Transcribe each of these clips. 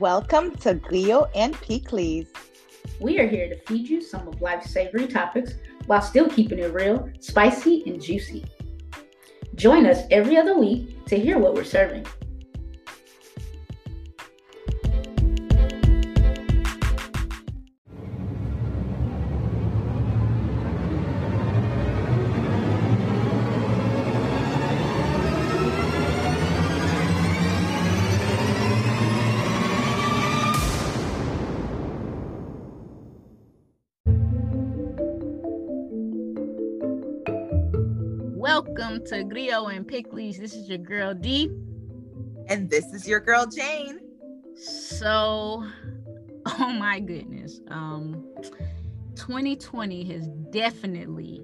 Welcome to Griot and Pikliz. We are here to feed you some of life's savory topics while still keeping it real, spicy, and juicy. Join us every other week to hear what we're serving. To Griot and Pikliz. This is your girl D. And this is your girl Jayne. So, oh my goodness. Um 2020 has definitely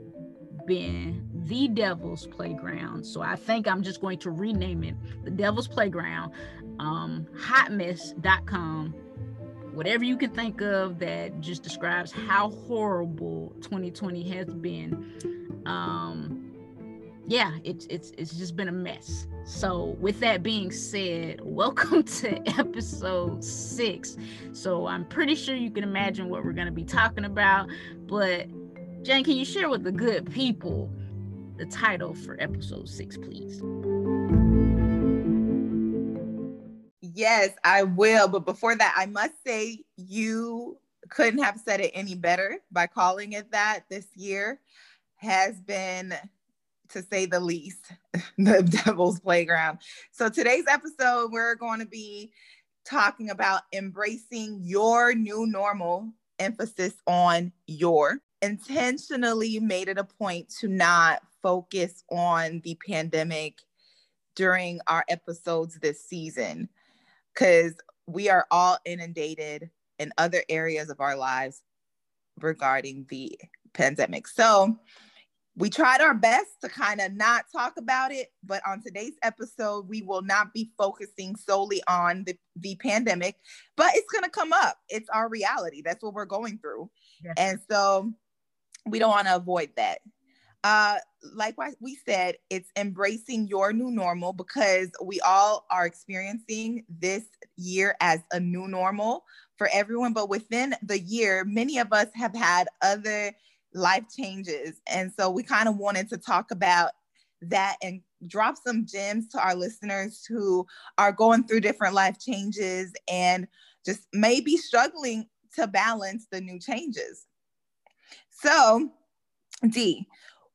been the devil's playground. So I think I'm just going to rename it the devil's playground. Um hotmess.com whatever you can think of that just describes how horrible 2020 has been. Um yeah, it's it's it's just been a mess. So with that being said, welcome to episode six. So I'm pretty sure you can imagine what we're gonna be talking about. But Jayne, can you share with the good people the title for episode six, please? Yes, I will. But before that, I must say you couldn't have said it any better by calling it that this year has been to say the least, the devil's playground. So today's episode, we're going to be talking about embracing your new normal, emphasis on your. Intentionally made it a point to not focus on the pandemic during our episodes this season because we are all inundated in other areas of our lives regarding the pandemic. So, we tried our best to kind of not talk about it, but on today's episode, we will not be focusing solely on the, the pandemic, but it's going to come up. It's our reality. That's what we're going through. Yes. And so we don't want to avoid that. Uh, like we said, it's embracing your new normal because we all are experiencing this year as a new normal for everyone. But within the year, many of us have had other life changes. And so we kind of wanted to talk about that and drop some gems to our listeners who are going through different life changes and just maybe struggling to balance the new changes. So, D,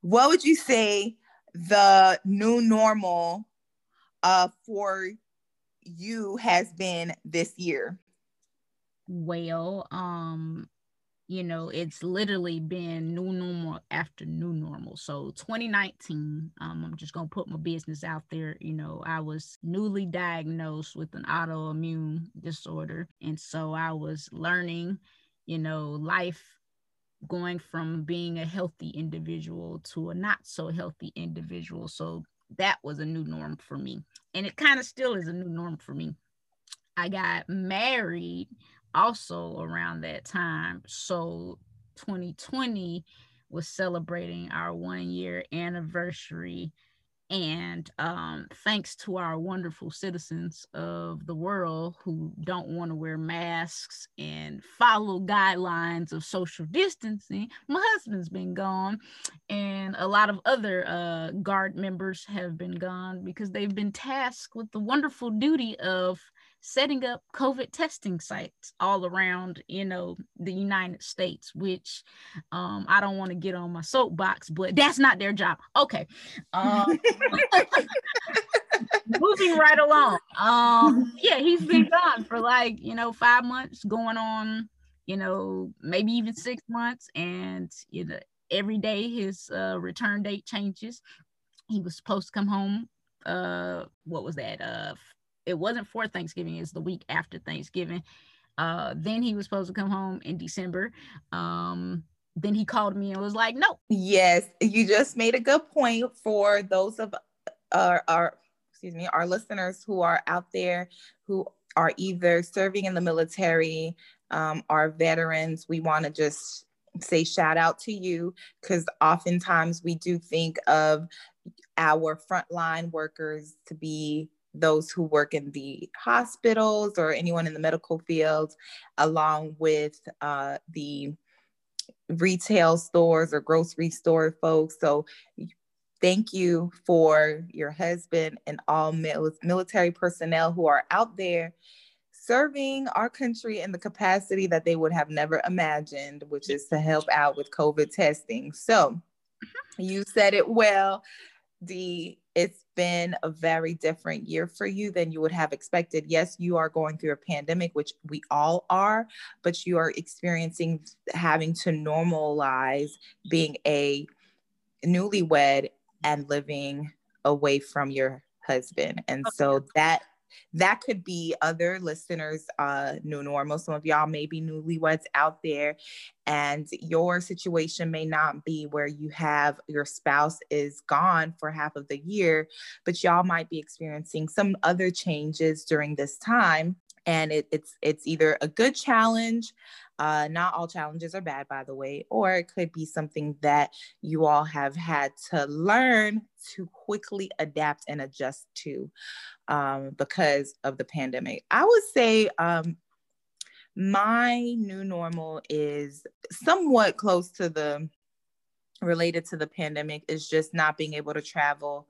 what would you say the new normal uh, for you has been this year? Well, um, you know it's literally been new normal after new normal. So 2019 um, i'm just to put my business out there you know i was newly diagnosed with an autoimmune disorder and so i was learning you know life going from being a healthy individual to a not so healthy individual. So that was a new norm for me and it kind of still is a new norm for me. I got married also around that time. So 2020 was celebrating our one year anniversary. And um, thanks to our wonderful citizens of the world who don't want to wear masks and follow guidelines of social distancing, my husband's been gone, and a lot of other uh, guard members have been gone because they've been tasked with the wonderful duty of setting up COVID testing sites all around, you know, the United States, which um, I don't want to get on my soapbox, but that's not their job. Okay. Um, moving right along. Um, yeah, he's been gone for like, you know, five months going on, you know, maybe even six months. And, you know, every day his uh, return date changes. He was supposed to come home uh what was that uh it wasn't for Thanksgiving, it's the week after Thanksgiving. Uh, then he was supposed to come home in December. Um, then he called me and was like, no. Yes, you just made a good point for those of our, our excuse me, our listeners who are out there who are either serving in the military, um, are veterans. We want to just say shout out to you because oftentimes we do think of our frontline workers to be those who work in the hospitals or anyone in the medical field, along with uh, the retail stores or grocery store folks. So thank you for your husband and all mil- military personnel who are out there serving our country in the capacity that they would have never imagined, which is to help out with COVID testing. So mm-hmm. you said it well. The it's been a very different year for you than you would have expected. Yes, you are going through a pandemic, which we all are, but you are experiencing having to normalize being a newlywed and living away from your husband. And so that that could be other listeners uh new normal some of y'all may be newlyweds out there and your situation may not be where you have your spouse is gone for half of the year but y'all might be experiencing some other changes during this time and it, it's it's either a good challenge uh, not all challenges are bad, by the way, or it could be something that you all have had to learn to quickly adapt and adjust to um, because of the pandemic. I would say um, my new normal is somewhat close to the related to the pandemic, is just not being able to travel.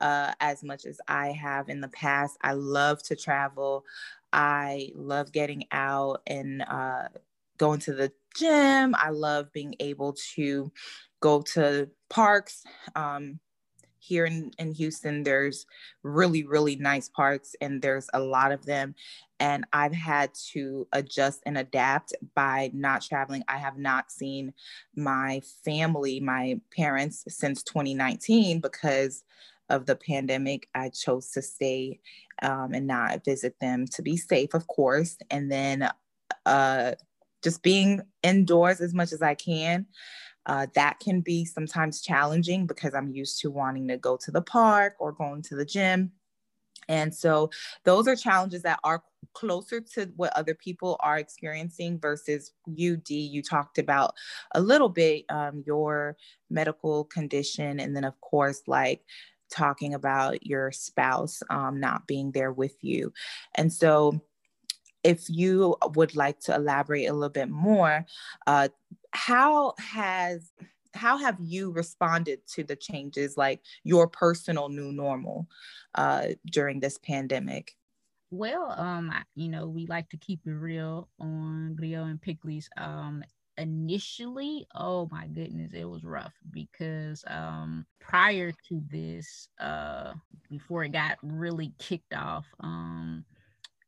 Uh, as much as I have in the past. I love to travel. I love getting out and uh, going to the gym. I love being able to go to parks. Um, here in, in Houston, there's really, really nice parks, and there's a lot of them. And I've had to adjust and adapt by not traveling. I have not seen my family, my parents, since 2019 because of the pandemic. I chose to stay um, and not visit them to be safe, of course. And then uh, just being indoors as much as I can. Uh, that can be sometimes challenging because I'm used to wanting to go to the park or going to the gym. And so those are challenges that are closer to what other people are experiencing versus you, D. You talked about a little bit um, your medical condition, and then, of course, like talking about your spouse um, not being there with you. And so if you would like to elaborate a little bit more, uh, how has how have you responded to the changes, like your personal new normal, uh, during this pandemic? Well, um, you know, we like to keep it real on Griot and Pikliz. Um, initially, oh my goodness, it was rough because um, prior to this, uh, before it got really kicked off, um,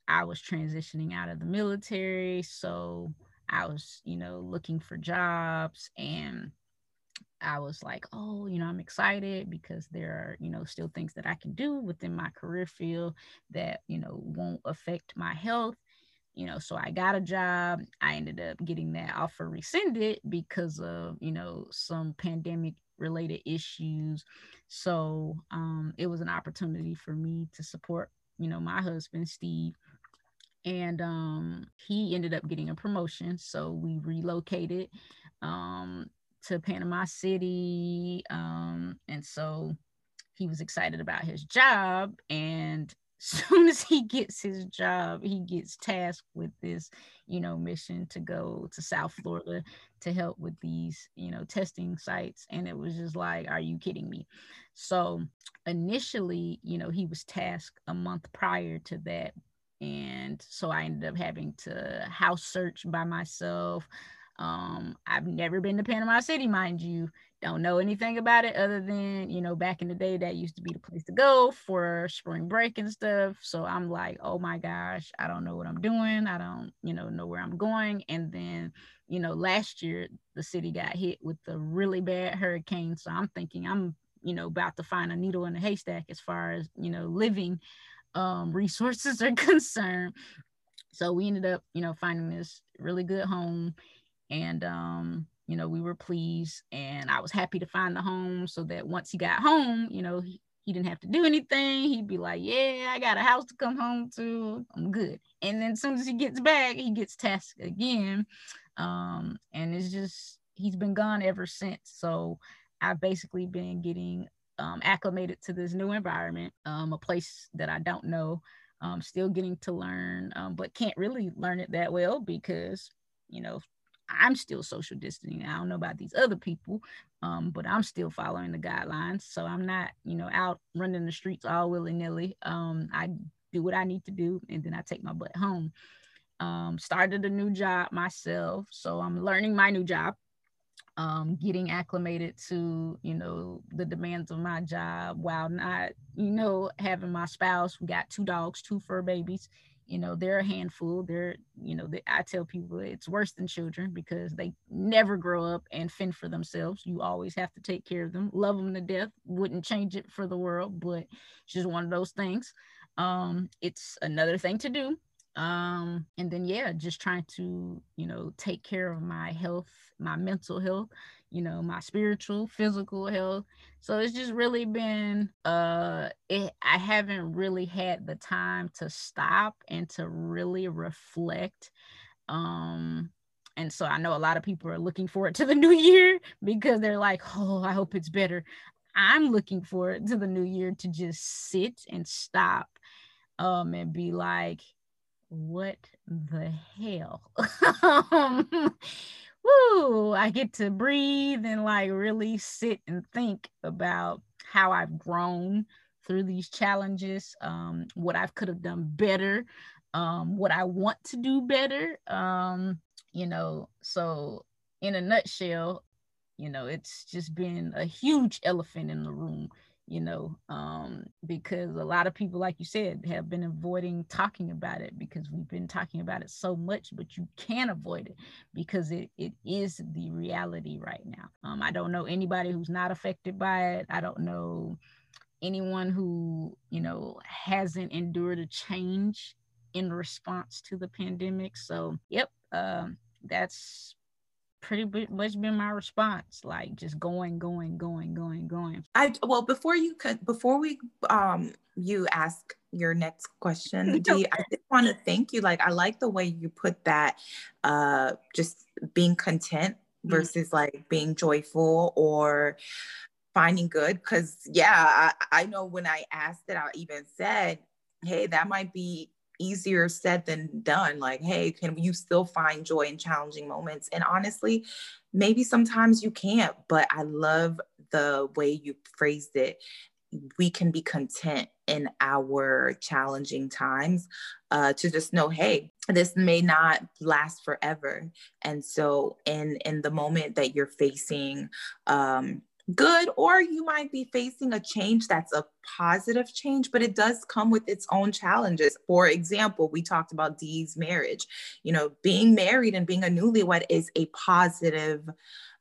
I was transitioning out of the military. So I was, you know, looking for jobs and I was like, oh, you know, I'm excited because there are, you know, still things that I can do within my career field that, you know, won't affect my health. You know, so I got a job. I ended up getting that offer rescinded because of, you know, some pandemic related issues. So um, it was an opportunity for me to support, you know, my husband, Steve, and um, he ended up getting a promotion. So we relocated um, to Panama City. Um, and so he was excited about his job. And soon as he gets his job, he gets tasked with this, you know, mission to go to South Florida to help with these, you know, testing sites. And it was just like, are you kidding me? So initially, you know, he was tasked a month prior to that and so I ended up having to house search by myself. Um, I've never been to Panama City, mind you. Don't know anything about it other than, you know, back in the day, that used to be the place to go for spring break and stuff. So I'm like, oh my gosh, I don't know what I'm doing. I don't, you know, know where I'm going. And then, you know, last year the city got hit with a really bad hurricane. So I'm thinking I'm, you know, about to find a needle in a haystack as far as, you know, living um, resources are concerned. So we ended up, you know, finding this really good home, and um, you know, we were pleased, and I was happy to find the home so that once he got home, you know, he, he didn't have to do anything. He'd be like, "Yeah, I got a house to come home to. I'm good." And then as soon as he gets back, he gets tasked again, um, and it's just he's been gone ever since. So I've basically been getting um, acclimated to this new environment, um, a place that I don't know. Um, still getting to learn, um, but can't really learn it that well because, you know, I'm still social distancing. I don't know about these other people, um, but I'm still following the guidelines. So I'm not, you know, out running the streets all willy nilly. Um, I do what I need to do, and then I take my butt home. Um, started a new job myself, so I'm learning my new job um, getting acclimated to you know the demands of my job while not you know having my spouse we got two dogs two fur babies you know they're a handful. They're you know they, i tell people it's worse than children because they never grow up and fend for themselves. You always have to take care of them. Love them to death. Wouldn't change it for the world but it's just one of those things. Um it's another thing to do um and then yeah just trying to you know take care of my health my mental health you know my spiritual physical health. So it's just really been uh it, i haven't really had the time to stop and to really reflect um and so i know a lot of people are looking forward to the new year because they're like oh i hope it's better. I'm looking forward to the new year to just sit and stop um and be like what the hell? woo, I get to breathe and like really sit and think about how I've grown through these challenges, um, what I could have done better, um, what I want to do better. Um, you know, so in a nutshell, you know, it's just been a huge elephant in the room you know, um, because a lot of people, like you said, have been avoiding talking about it because we've been talking about it so much, but you can't avoid it because it, it is the reality right now. Um, I don't know anybody who's not affected by it. I don't know anyone who, you know, hasn't endured a change in response to the pandemic. So, yep, um, that's pretty much been my response like just going going going going going i well before you could before we um you ask your next question Dee, i just want to thank you like i like the way you put that uh just being content mm-hmm. versus mm-hmm. like being joyful or finding good because yeah I, I know when i asked it i even said hey that might be easier said than done. Like, hey, can you still find joy in challenging moments? And honestly, maybe sometimes you can't, but I love the way you phrased it. We can be content in our challenging times uh, to just know, hey, this may not last forever. And so, in in the moment that you're facing um, good, or you might be facing a change that's a positive change, but it does come with its own challenges. For example, we talked about Dee's marriage. You know, being married and being a newlywed is a positive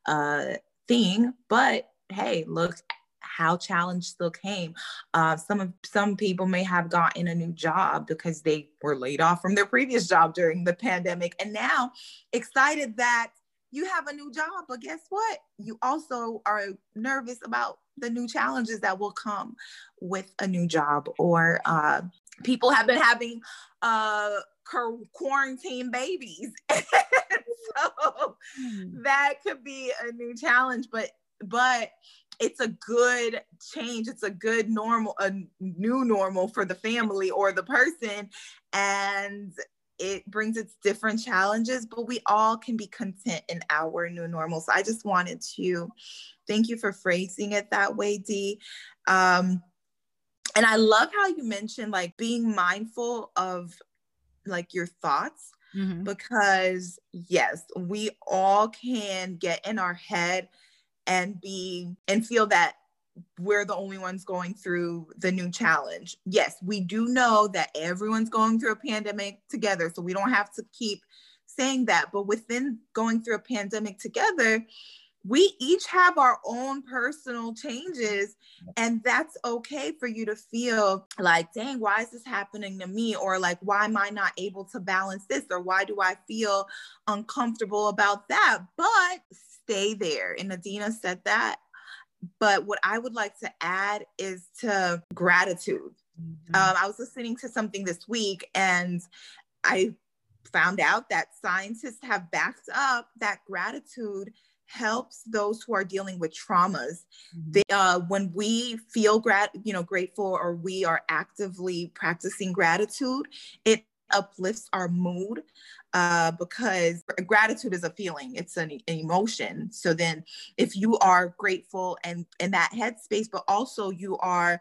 uh, thing, but hey, look how challenge still came. Uh, some of some people may have gotten a new job because they were laid off from their previous job during the pandemic, and now excited that you have a new job, but guess what? You also are nervous about the new challenges that will come with a new job. Or uh, people have been having uh, quarantine babies. so hmm. that could be a new challenge, but but it's a good change it's a good normal a new normal for the family or the person and it brings its different challenges, but we all can be content in our new normal. So I just wanted to thank you for phrasing it that way, Dee. Um, and I love how you mentioned like being mindful of like your thoughts mm-hmm. because yes, we all can get in our head and be and feel that we're the only ones going through the new challenge. Yes, we do know that everyone's going through a pandemic together, so we don't have to keep saying that. But within going through a pandemic together, we each have our own personal changes, and that's okay for you to feel like, dang, why is this happening to me? Or like, why am I not able to balance this? Or why do I feel uncomfortable about that? But stay there. And Adena said that but what I would like to add is to gratitude. Mm-hmm. Um, I was listening to something this week and I found out that scientists have backed up that gratitude helps those who are dealing with traumas. Mm-hmm. They, uh, when we feel grat, you know, grateful, or we are actively practicing gratitude, it uplifts our mood uh, because gratitude is a feeling it's an, an, emotion. So then if you are grateful and in that headspace but also you are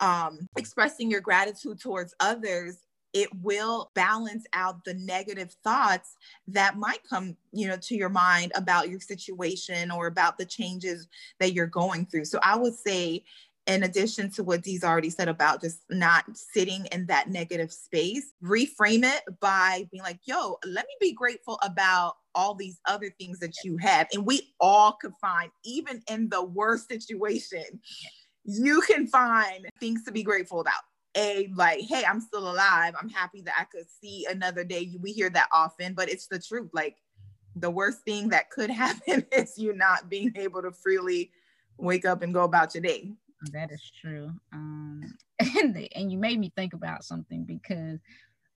um, expressing your gratitude towards others it will balance out the negative thoughts that might come you know to your mind about your situation or about the changes that you're going through. So i would say in addition to what Dee's already said about just not sitting in that negative space, reframe it by being like, yo, let me be grateful about all these other things that you have. And we all could find, even in the worst situation, you can find things to be grateful about. A like hey i'm still alive. I'm happy that i could see another day. We hear that often but it's the truth. Like the worst thing that could happen is you not being able to freely wake up and go about your day that is true um and, and you made me think about something because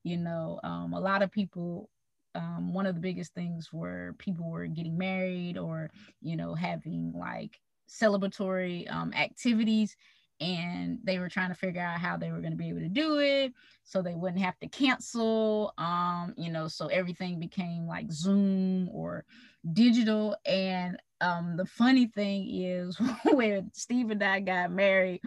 you know um a lot of people um, one of the biggest things where people were getting married or you know having like celebratory um, activities and they were trying to figure out how they were going to be able to do it so they wouldn't have to cancel um you know so everything became like zoom or digital and um the funny thing is when steve and i got married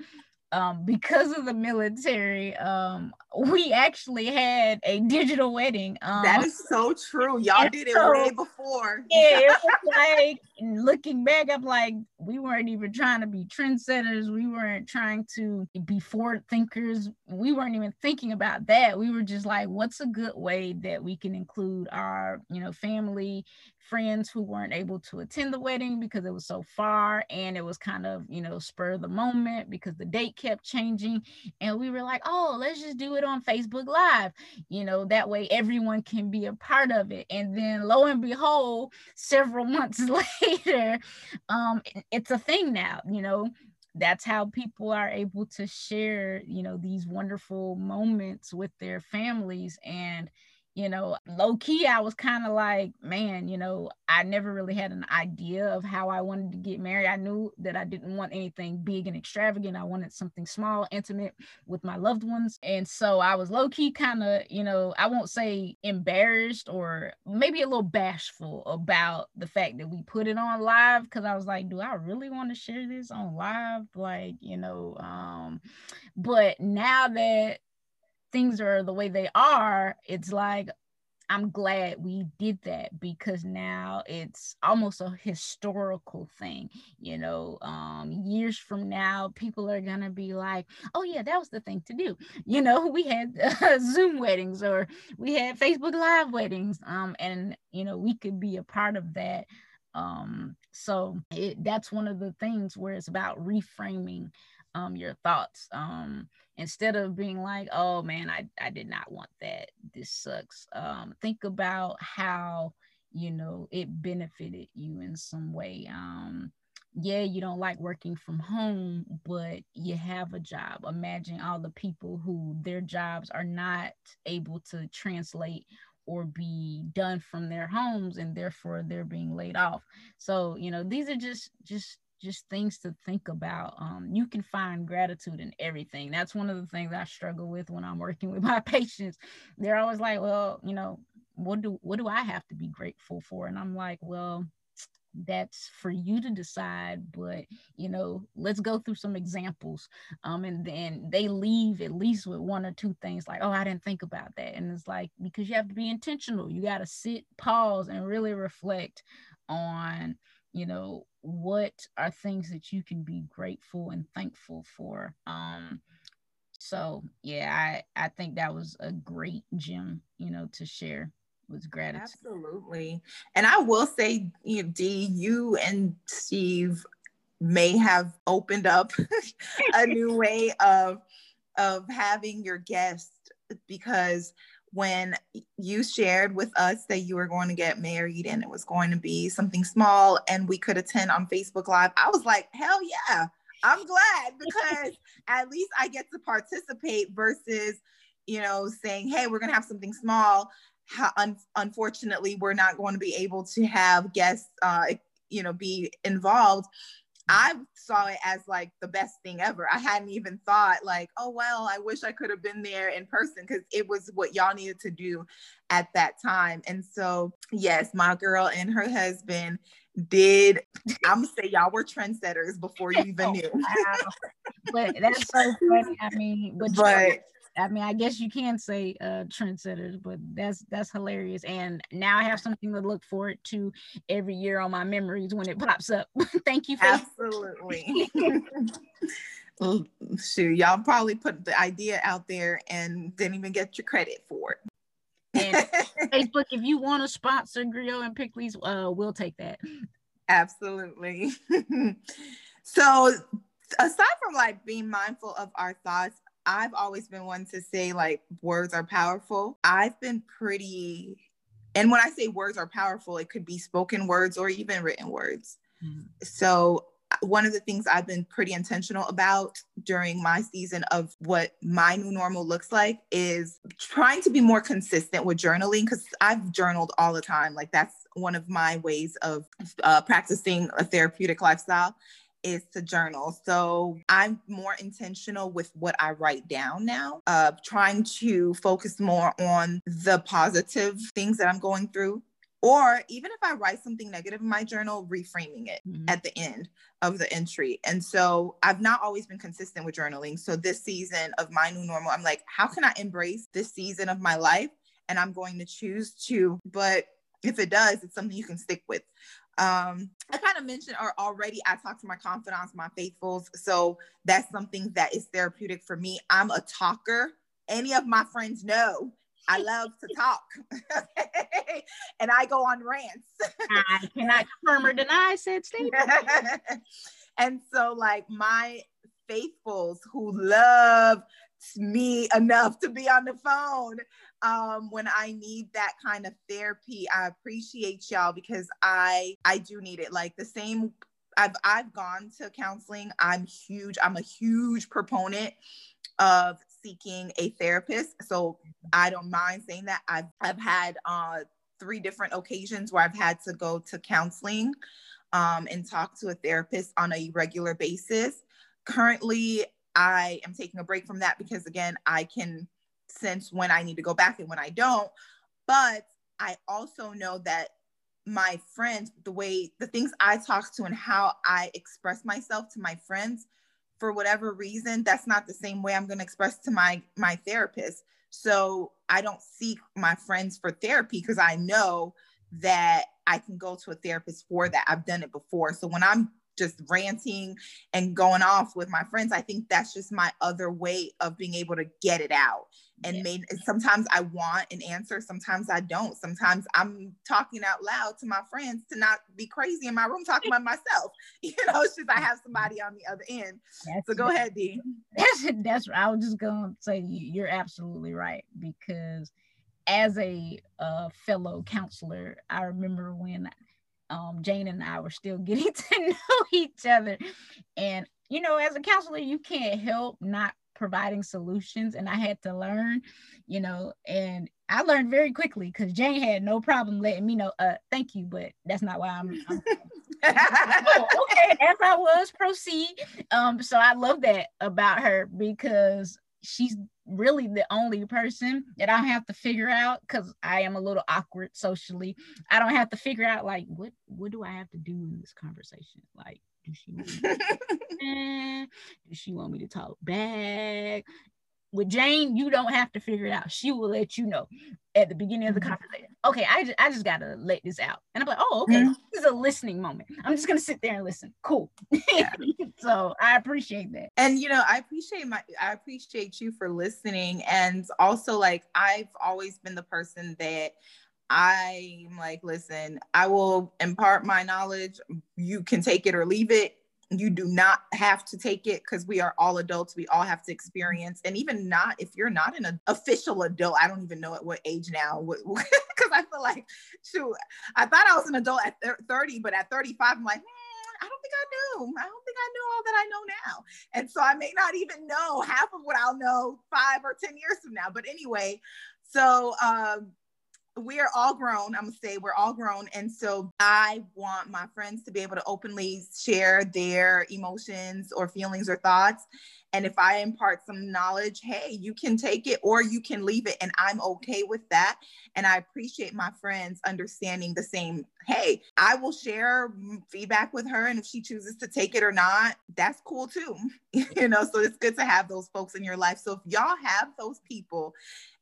um, because of the military, um, we actually had a digital wedding. Um, that is so true. Y'all did it way before. yeah, it was like looking back, I'm like, we weren't even trying to be trendsetters. We weren't trying to be forward thinkers. We weren't even thinking about that. We were just like, what's a good way that we can include our, you know, family, friends who weren't able to attend the wedding because it was so far and it was kind of, you know, spur of the moment because the date kept changing. And we were like, oh, let's just do it on Facebook Live. You know, that way everyone can be a part of it. And then lo and behold, several months later, um, it's a thing now, you know, that's how people are able to share you know these wonderful moments with their families and you know, low key, I was kind of like, man, you know, I never really had an idea of how I wanted to get married. I knew that I didn't want anything big and extravagant. I wanted something small, intimate with my loved ones. And so I was low key kind of, you know, I won't say embarrassed or maybe a little bashful about the fact that we put it on live because I was like, do I really want to share this on live? Like, you know, um, but now that things are the way they are, it's like I'm glad we did that because now it's almost a historical thing. You know, um, years from now, people are gonna be like, "Oh yeah, that was the thing to do." You know, we had uh, Zoom weddings or we had Facebook Live weddings, um, and you know, we could be a part of that. Um, so it, that's one of the things where it's about reframing um, your thoughts. Instead of being like, oh man, I, I did not want that. This sucks. Um, think about how, you know, it benefited you in some way. Um, yeah, you don't like working from home, but you have a job. Imagine all the people who their jobs are not able to translate or be done from their homes and therefore they're being laid off. So, you know, these are just just just things to think about. Um, you can find gratitude in everything. That's one of the things I struggle with when I'm working with my patients. They're always like, well, you know, what do what do I have to be grateful for? And I'm like, well, that's for you to decide but you know let's go through some examples um and then they leave at least with one or two things like oh i didn't think about that and it's like because you have to be intentional you got to sit pause and really reflect on you know what are things that you can be grateful and thankful for? Um so yeah i i think that was a great gem you know to share with gratitude. Absolutely. And i will say you know, Dee, you and steve may have opened up a new way of of having your guests because when you shared with us that you were going to get married and it was going to be something small and we could attend on Facebook Live, I was like, hell yeah, I'm glad because at least I get to participate versus, you know, saying, hey, we're going to have something small. Un- unfortunately, we're not going to be able to have guests uh, you know, be involved, I saw it as like the best thing ever. I hadn't even thought like, oh well, I wish I could have been there in person because it was what y'all needed to do at that time. And so, yes, my girl and her husband did. I'm gonna say y'all were trendsetters before you even oh, knew. but that's so funny. I mean, but, but I mean, I guess you can say uh trendsetters, but that's that's hilarious. And now I have something to look forward to every year on my memories when it pops up. Thank you for absolutely. Shoot, y'all probably put the idea out there and didn't even get your credit for it. And Facebook, if you want to sponsor Griot and Pikliz, uh, we'll take that. Absolutely. so aside from like being mindful of our thoughts, I've always been one to say like words are powerful. I've been pretty, and when I say words are powerful, it could be spoken words or even written words. Mm-hmm. So one of the things I've been pretty intentional about during my season of what my new normal looks like is trying to be more consistent with journaling because I've journaled all the time. Like that's one of my ways of uh, practicing a therapeutic lifestyle is to journal. So I'm more intentional with what I write down now, uh, trying to focus more on the positive things that I'm going through. Or even if I write something negative in my journal, reframing it mm-hmm. at the end of the entry. And so I've not always been consistent with journaling. So this season of my new normal, I'm like, how can I embrace this season of my life? And I'm going to choose to, but if it does, it's something you can stick with. Um, I kind of mentioned or already I talk to my confidants, my faithfuls. So that's something that is therapeutic for me. I'm a talker. Any of my friends know I love to talk. and I go on rants. I cannot confirm or deny said statement. and so like my faithfuls who love me enough to be on the phone um, when I need that kind of therapy. I appreciate y'all because I I do need it. Like the same I've I've gone to counseling. I'm huge. I'm a huge proponent of seeking a therapist. So I don't mind saying that. I've I've had uh three different occasions where I've had to go to counseling um, and talk to a therapist on a regular basis. Currently, I am taking a break from that because again, I can sense when I need to go back and when I don't. But I also know that my friends, the way the things I talk to and how I express myself to my friends, for whatever reason, that's not the same way I'm going to express to my my therapist. So I don't seek my friends for therapy because I know that I can go to a therapist for that. I've done it before. So when I'm just ranting and going off with my friends. I think that's just my other way of being able to get it out. And yeah. made, sometimes I want an answer, sometimes I don't. Sometimes I'm talking out loud to my friends to not be crazy in my room talking about myself. You know, it's just I have somebody on the other end. That's, so go ahead, D. That's that's I was just gonna say you're absolutely right because as a uh, fellow counselor, I remember when um, Jayne and I were still getting to know each other. And, you know, as a counselor, you can't help not providing solutions. And I had to learn, you know, and I learned very quickly because Jayne had no problem letting me know, uh, thank you, but that's not why I'm. I'm oh, okay, as I was, proceed. Um, so I love that about her because she's really the only person that I have to figure out because I am a little awkward socially. I don't have to figure out like what what do I have to do in this conversation? Like, do she want me to, do she want me to talk back? With Jayne, you don't have to figure it out. She will let you know at the beginning of the mm-hmm. conversation. Okay, I just, I just gotta let this out. And I'm like, oh, okay, mm-hmm. this is a listening moment. I'm just gonna sit there and listen. Cool. Yeah. so I appreciate that. And you know, I appreciate my I appreciate you for listening. And also like I've always been the person that I'm like, listen, I will impart my knowledge. You can take it or leave it you do not have to take it because we are all adults we all have to experience and even not if you're not an official adult i don't even know at what age now because i feel like shoot i thought i was an adult at 30 but at 35 i'm like hmm, I don't think I knew. I don't think I knew all that I know now. And so I may not even know half of what I'll know five or 10 years from now. But anyway, so um, we are all grown. I'm gonna say we're all grown. And so I want my friends to be able to openly share their emotions or feelings or thoughts. And if I impart some knowledge, hey, you can take it or you can leave it. And I'm okay with that. And I appreciate my friends understanding the same. Hey, I will share feedback with her. And if she chooses to take it or not, that's cool too. you know, so it's good to have those folks in your life. So if y'all have those people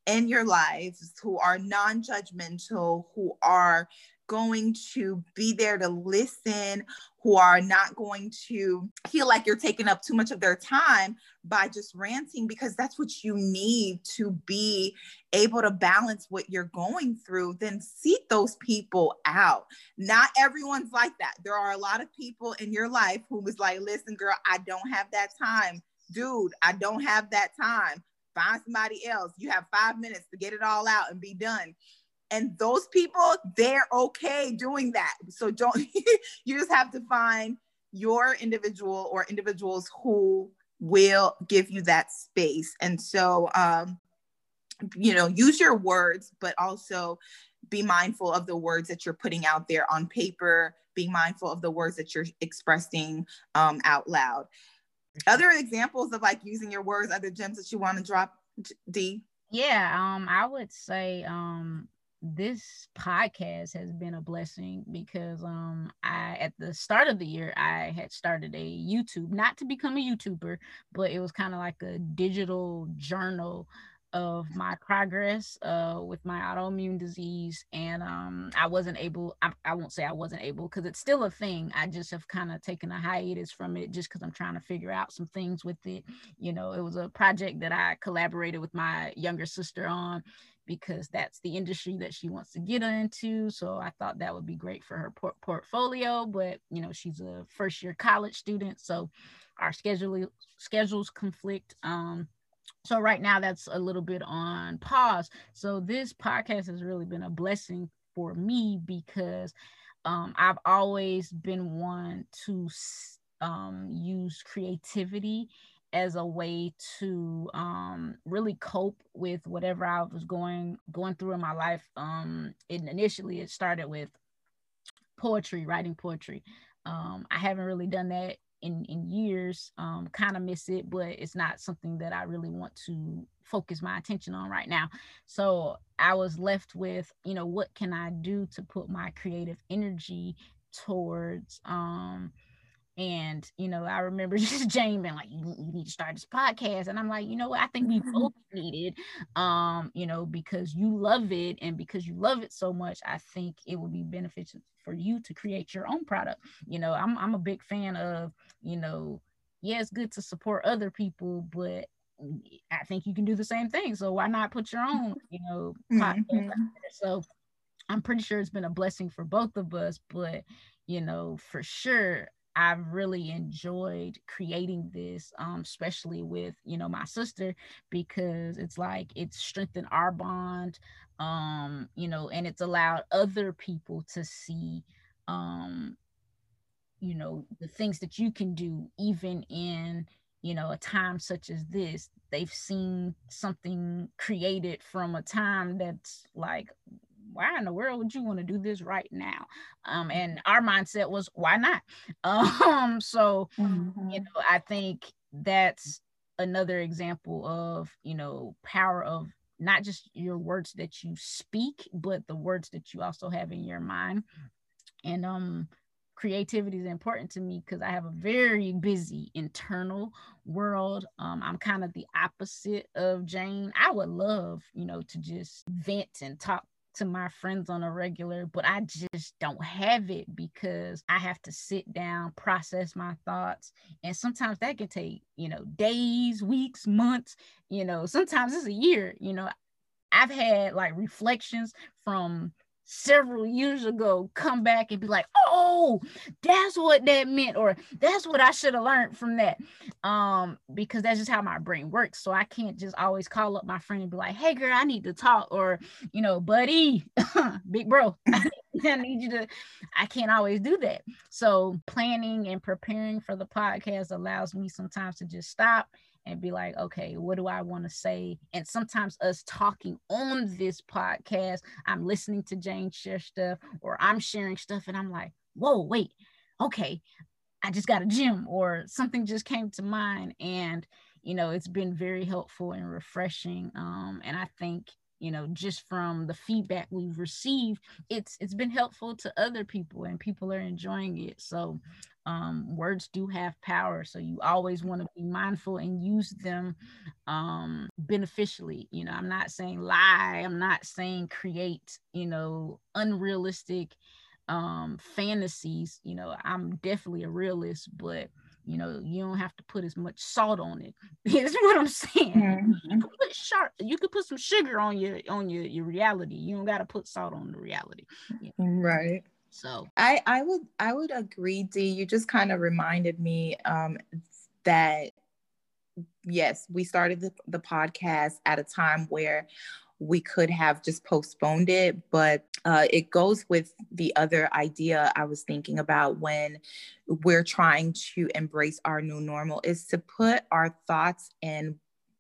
in your lives who are non judgmental, who are going to be there to listen, who are not going to feel like you're taking up too much of their time by just ranting, because that's what you need to be able to balance what you're going through, then seek those people out. Not everyone's like that. There are a lot of people in your life who was like, listen, girl, I don't have that time. Dude, I don't have that time. Find somebody else. You have five minutes to get it all out and be done. And those people they're okay doing that. So don't you just have to find your individual or individuals who will give you that space. And so um you know use your words but also be mindful of the words that you're putting out there on paper. Being mindful of the words that you're expressing um, out loud other examples of like using your words other gems that you want to drop d yeah um i would say um this podcast has been a blessing because um I at the start of the year I had started a YouTube not to become a YouTuber but it was kind of like a digital journal of my progress uh with my autoimmune disease and um I wasn't able I, I won't say I wasn't able because it's still a thing I just have kind of taken a hiatus from it just because I'm trying to figure out some things with it you know it was a project that I collaborated with my younger sister on because that's the industry that she wants to get into. So I thought that would be great for her por- portfolio. But you know, she's a first year college student, so our schedule schedules conflict. Um, so right now that's a little bit on pause. So this podcast has really been a blessing for me because um, I've always been one to um, use creativity as a way to um, really cope with whatever I was going going through in my life. Um, it, initially, it started with poetry, writing poetry. Um, I haven't really done that in in years. Um, kind of miss it, but it's not something that I really want to focus my attention on right now. So I was left with, you know, what can I do to put my creative energy towards um and you know, I remember just Jayne being like, you, you need to start this podcast. And I'm like, you know what, I think we both need it. Um, you know, because you love it and because you love it so much, I think it would be beneficial for you to create your own product. You know, I'm I'm a big fan of, you know, yeah, it's good to support other people, but I think you can do the same thing. So why not put your own, you know, podcast mm-hmm. So I'm pretty sure it's been a blessing for both of us, but you know, for sure, I've really enjoyed creating this, um, especially with you know my sister, because it's like it's strengthened our bond, um, you know, and it's allowed other people to see, um, you know, the things that you can do, even in you know a time such as this. They've seen something created from a time that's like why in the world would you want to do this right now? Um, and our mindset was, why not? Um, so, mm-hmm. you know, I think that's another example of, you know, power of not just your words that you speak, but the words that you also have in your mind. And um, creativity is important to me because I have a very busy internal world. Um, I'm kind of the opposite of Jayne. I would love, you know, to just vent and talk to my friends on a regular, but I just don't have it because I have to sit down, process my thoughts. And sometimes that can take, you know, days, weeks, months, you know, sometimes it's a year, you know. I've had like reflections from several years ago come back and be like, oh, that's what that meant, or that's what I should have learned from that. Um, because that's just how my brain works. So I can't just always call up my friend and be like, hey girl, I need to talk, or you know, buddy, big bro, I need you to, I can't always do that. So planning and preparing for the podcast allows me sometimes to just stop and be like, okay, what do I want to say? And sometimes us talking on this podcast, I'm listening to Jayne share stuff or I'm sharing stuff and I'm like, whoa, wait, okay, I just got a gym or something just came to mind. And, you know, it's been very helpful and refreshing. Um, and I think you know just from the feedback we've received it's it's been helpful to other people and people are enjoying it. So um, words do have power. So you always want to be mindful and use them um, beneficially. You know i'm not saying lie. I'm not saying create you know unrealistic um, fantasies. You know i'm definitely a realist but you know you don't have to put as much salt on it. Is what i'm saying. Mm-hmm. you can put sharp you could put some sugar on your on your your reality. You don't got to put salt on the reality. Know? right. So i i would i would agree d you just kind of reminded me um that yes we started the, the podcast at a time where we could have just postponed it, but uh, it goes with the other idea I was thinking about when we're trying to embrace our new normal is to put our thoughts and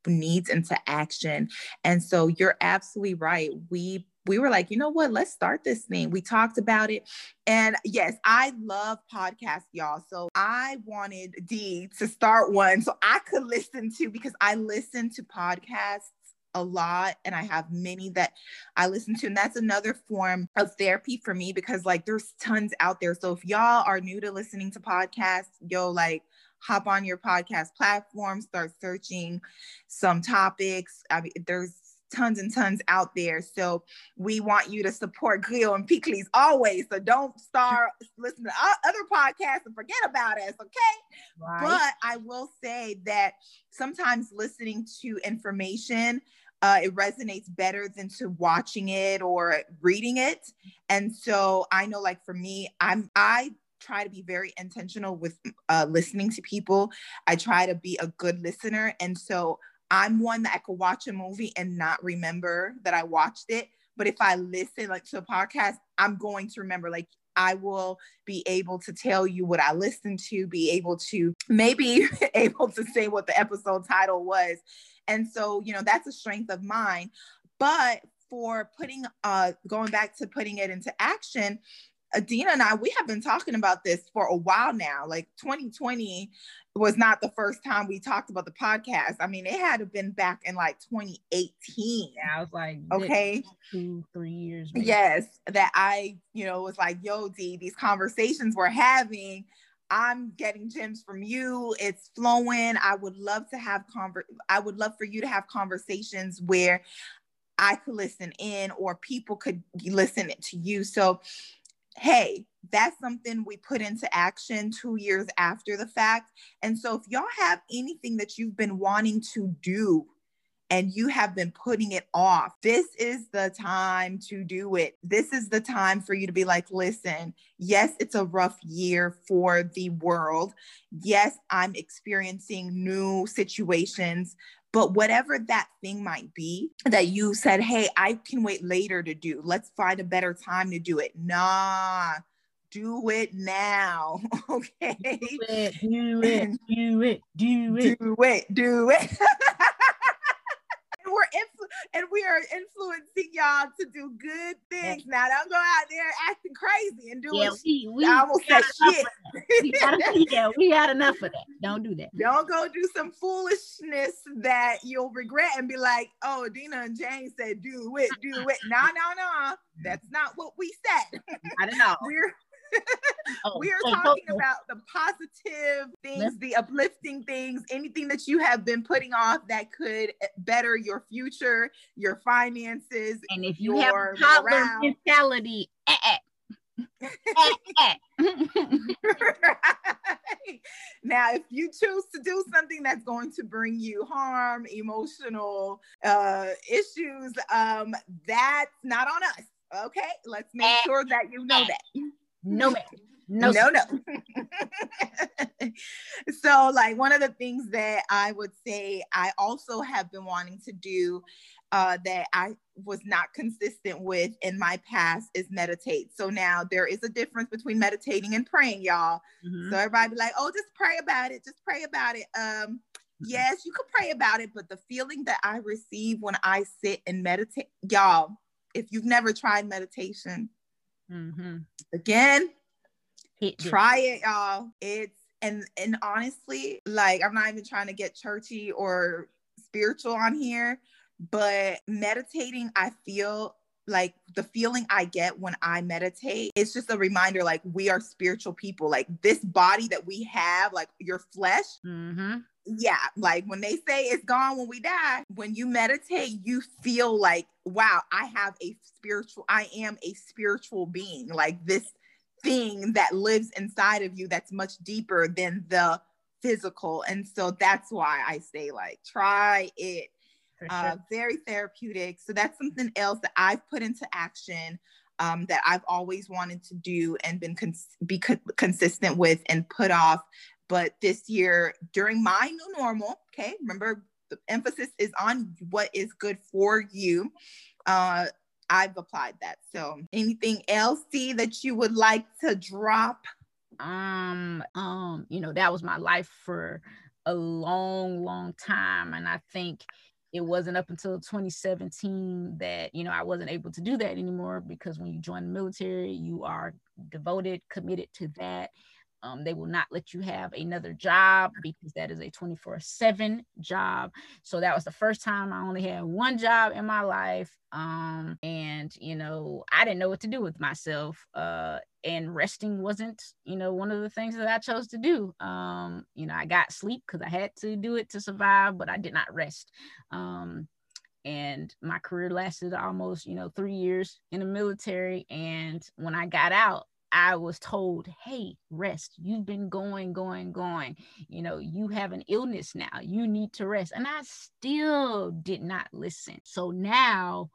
needs into action. And so you're absolutely right. We we were like, you know what? Let's start this thing. We talked about it. And yes, I love podcasts, y'all. So I wanted D to start one so I could listen to because I listen to podcasts a lot and I have many that I listen to. And that's another form of therapy for me because like there's tons out there. So if y'all are new to listening to podcasts, yo, like hop on your podcast platform, start searching some topics. I mean, there's tons and tons out there. So we want you to support Griot and Pikliz always. So don't start listening to other podcasts and forget about us, okay? Right. But I will say that sometimes listening to information uh, it resonates better than to watching it or reading it. And so I know, like for me, I'm I try to be very intentional with uh, listening to people. I try to be a good listener, and so I'm one that I could watch a movie and not remember that I watched it. But if I listen like to a podcast, I'm going to remember. Like I will be able to tell you what I listened to, be able to maybe able to say what the episode title was. And so, you know, that's a strength of mine. But for putting uh going back to putting it into action, Adena and I, we have been talking about this for a while now. Like 2020 was not the first time we talked about the podcast. I mean, it had been back in like 2018. Yeah, I was like, okay, two, three years. Maybe. Yes, that I, you know, was like, yo, D, these conversations we're having I'm getting gems from you. It's flowing. I would love to have conver- I would love for you to have conversations where I could listen in or people could listen to you. So, hey, that's something we put into action two years after the fact. And so, if y'all have anything that you've been wanting to do and you have been putting it off, this is the time to do it. This is the time for you to be like, listen, yes, it's a rough year for the world. Yes, I'm experiencing new situations, but whatever that thing might be that you said, hey, I can wait later to do, let's find a better time to do it. Nah do it now. Okay. Do it, do it, do it, do it, do it, do it. We're influ- and we are influencing y'all to do good things. Now don't go out there acting crazy and doing yeah, we, we I almost said shit. we got, yeah, we got enough of that. Don't do that. Don't go do some foolishness that you'll regret and be like, oh, Dina and Jayne said do it, do it. No, no, no. That's not what we said. I don't know. We're oh, we are oh, talking oh, about the positive things, the uplifting things, anything that you have been putting off that could better your future, your finances, and if you have a toddler mentality, eh, eh. eh, Now, if you choose to do something that's going to bring you harm, emotional uh, issues, um, that's not on us. Okay, let's make sure that you know that. No, ma'am. No, no, no. so, like, one of the things that I would say I also have been wanting to do uh, that I was not consistent with in my past is meditate. So now there is a difference between meditating and praying, y'all. Mm-hmm. So everybody be like, oh, just pray about it. Just pray about it. Um, yes, you could pray about it, but the feeling that I receive when I sit and meditate, y'all, if you've never tried meditation, mm-hmm. again, Hit try it, y'all. It's and and honestly, like I'm not even trying to get churchy or spiritual on here, but meditating, I feel like the feeling I get when I meditate, it's just a reminder like we are spiritual people. Like this body that we have, like your flesh. Mm-hmm. Yeah, like when they say it's gone when we die, when you meditate, you feel like, wow, I have a spiritual, I am a spiritual being. Like this thing that lives inside of you that's much deeper than the physical. And so that's why I say, like, try it sure. uh, very therapeutic. So that's something else that I've put into action um, that I've always wanted to do and been cons- be co- consistent with and put off. But this year, during my new normal, okay, remember the emphasis is on what is good for you. Uh, I've applied that. So, anything else, see that you would like to drop? Um, um, you know, that was my life for a long, long time, and I think it wasn't up until 2017 that you know I wasn't able to do that anymore because when you join the military, you are devoted, committed to that. Um, they will not let you have another job because that is a 24 7 job. So that was the first time I only had one job in my life. Um, and, you know, I didn't know what to do with myself. Uh, and resting wasn't, you know, one of the things that I chose to do. Um, you know, I got sleep because I had to do it to survive, but I did not rest. Um, and my career lasted almost you know three years in the military and when i got out I was told, hey, rest. You've been going, going, going. You know, you have an illness now. You need to rest. And I still did not listen. So now,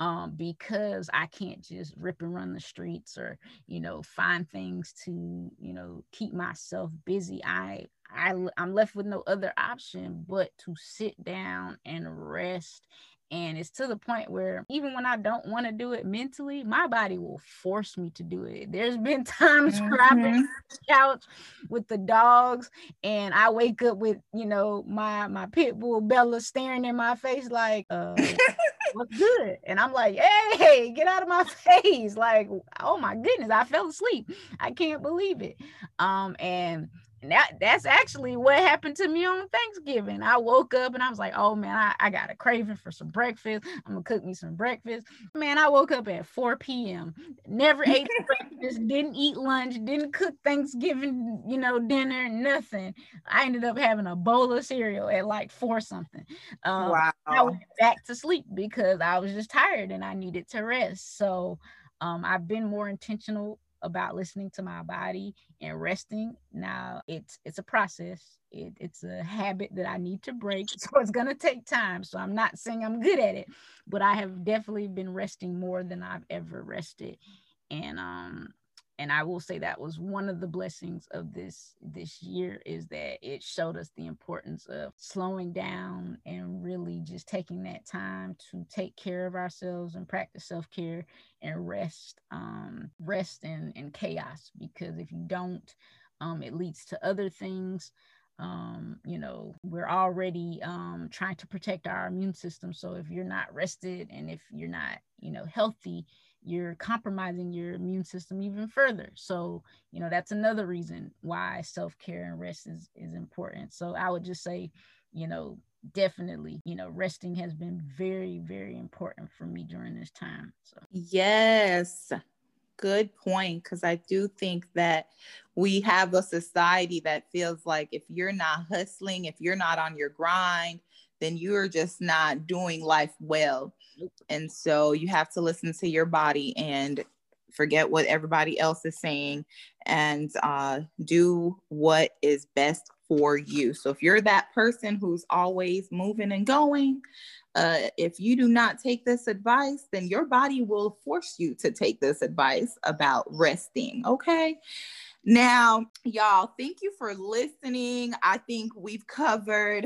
um, because I can't just rip and run the streets or, you know, find things to, you know, keep myself busy, I I, I'm left with no other option but to sit down and rest and it's to the point where even when I don't want to do it mentally, my body will force me to do it. There's been times mm-hmm. where I've been mm-hmm. on the couch with the dogs and I wake up with, you know, my my pit bull Bella staring in my face like, uh, what's good? And I'm like, hey, get out of my face. Like, oh my goodness, I fell asleep. I can't believe it. Um, and and that that's actually what happened to me on Thanksgiving. I woke up and I was like, oh man, I, I got a craving for some breakfast. I'm gonna cook me some breakfast. Man, I woke up at 4 p.m. Never ate breakfast, didn't eat lunch, didn't cook Thanksgiving, you know, dinner, nothing. I ended up having a bowl of cereal at like four something. Um, wow. I went back to sleep because I was just tired and I needed to rest. So um, I've been more intentional about listening to my body and resting. Now it's it's a process. It, it's a habit that I need to break. So it's gonna take time. So I'm not saying I'm good at it, but I have definitely been resting more than I've ever rested. And um and i will say that was one of the blessings of this this year is that it showed us the importance of slowing down and really just taking that time to take care of ourselves and practice self-care and rest um rest in, in chaos because if you don't um it leads to other things um, you know, we're already um, trying to protect our immune system. So if you're not rested and if you're not, you know, healthy, you're compromising your immune system even further. So, you know, that's another reason why self-care and rest is, is important. So I would just say, you know, definitely, you know, resting has been very, very important for me during this time. So yes. Good point. Cause I do think that we have a society that feels like if you're not hustling, if you're not on your grind, then you're just not doing life well. And so you have to listen to your body and forget what everybody else is saying and uh, do what is best for you. So if you're that person who's always moving and going, uh, if you do not take this advice, then your body will force you to take this advice about resting. Okay. Now, y'all, thank you for listening. I think we've covered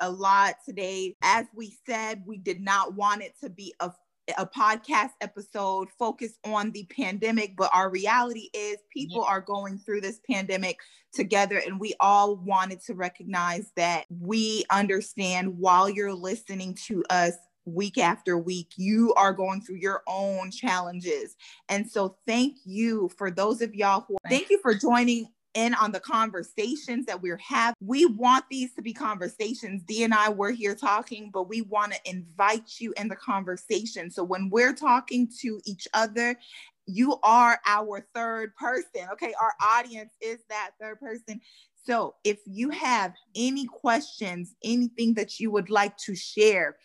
a lot today. As we said, we did not want it to be a a podcast episode focused on the pandemic, but our reality is people are going through this pandemic together, and we all wanted to recognize that we understand while you're listening to us week after week, you are going through your own challenges. And so, thank you for those of y'all who thank you for joining in on the conversations that we're having. We want these to be conversations. D and I were here talking, but we want to invite you in the conversation. So when we're talking to each other, you are our third person. Okay. Our audience is that third person. So if you have any questions, anything that you would like to share,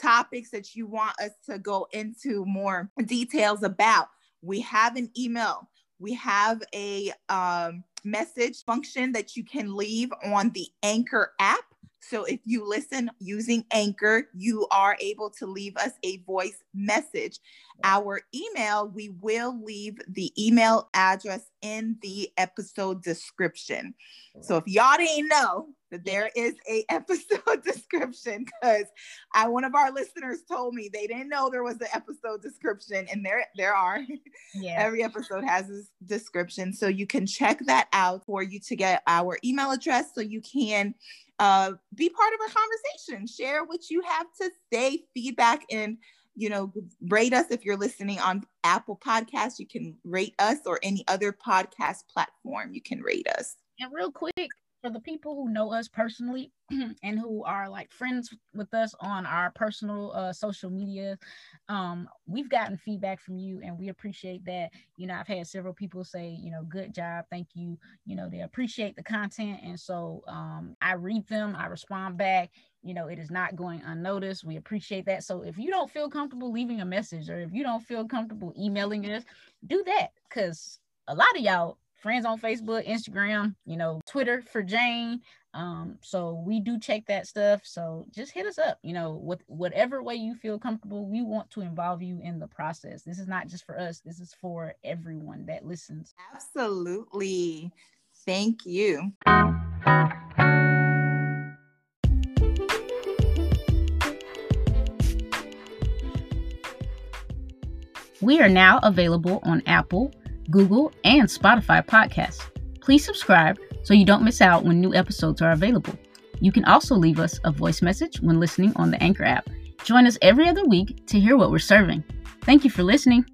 topics that you want us to go into more details about, we have an email. We have a um, message function that you can leave on the Anchor app. So if you listen using Anchor, you are able to leave us a voice message. Our email, we will leave the email address in the episode description. So if y'all didn't know that there is a episode description, because I one of our listeners told me they didn't know there was an episode description, and there there are. Yeah. Every episode has a description, so you can check that out for you to get our email address, so you can uh, be part of our conversation, share what you have to say, feedback, and you know, rate us if you're listening on Apple Podcasts. You can rate us or any other podcast platform. You can rate us. And real quick, for the people who know us personally and who are like friends with us on our personal uh, social media, um, we've gotten feedback from you and we appreciate that. You know, I've had several people say, you know, good job, thank you. You know, they appreciate the content. And so um, I read them, I respond back. You know, it is not going unnoticed. We appreciate that. So if you don't feel comfortable leaving a message or if you don't feel comfortable emailing us, do that because a lot of y'all friends on Facebook, Instagram, you know, Twitter for Jayne. Um, so we do check that stuff. So just hit us up, you know, with whatever way you feel comfortable. We want to involve you in the process. This is not just for us, this is for everyone that listens. Absolutely. Thank you. We are now available on Apple, Google, and Spotify podcasts. Please subscribe so you don't miss out when new episodes are available. You can also leave us a voice message when listening on the Anchor app. Join us every other week to hear what we're serving. Thank you for listening.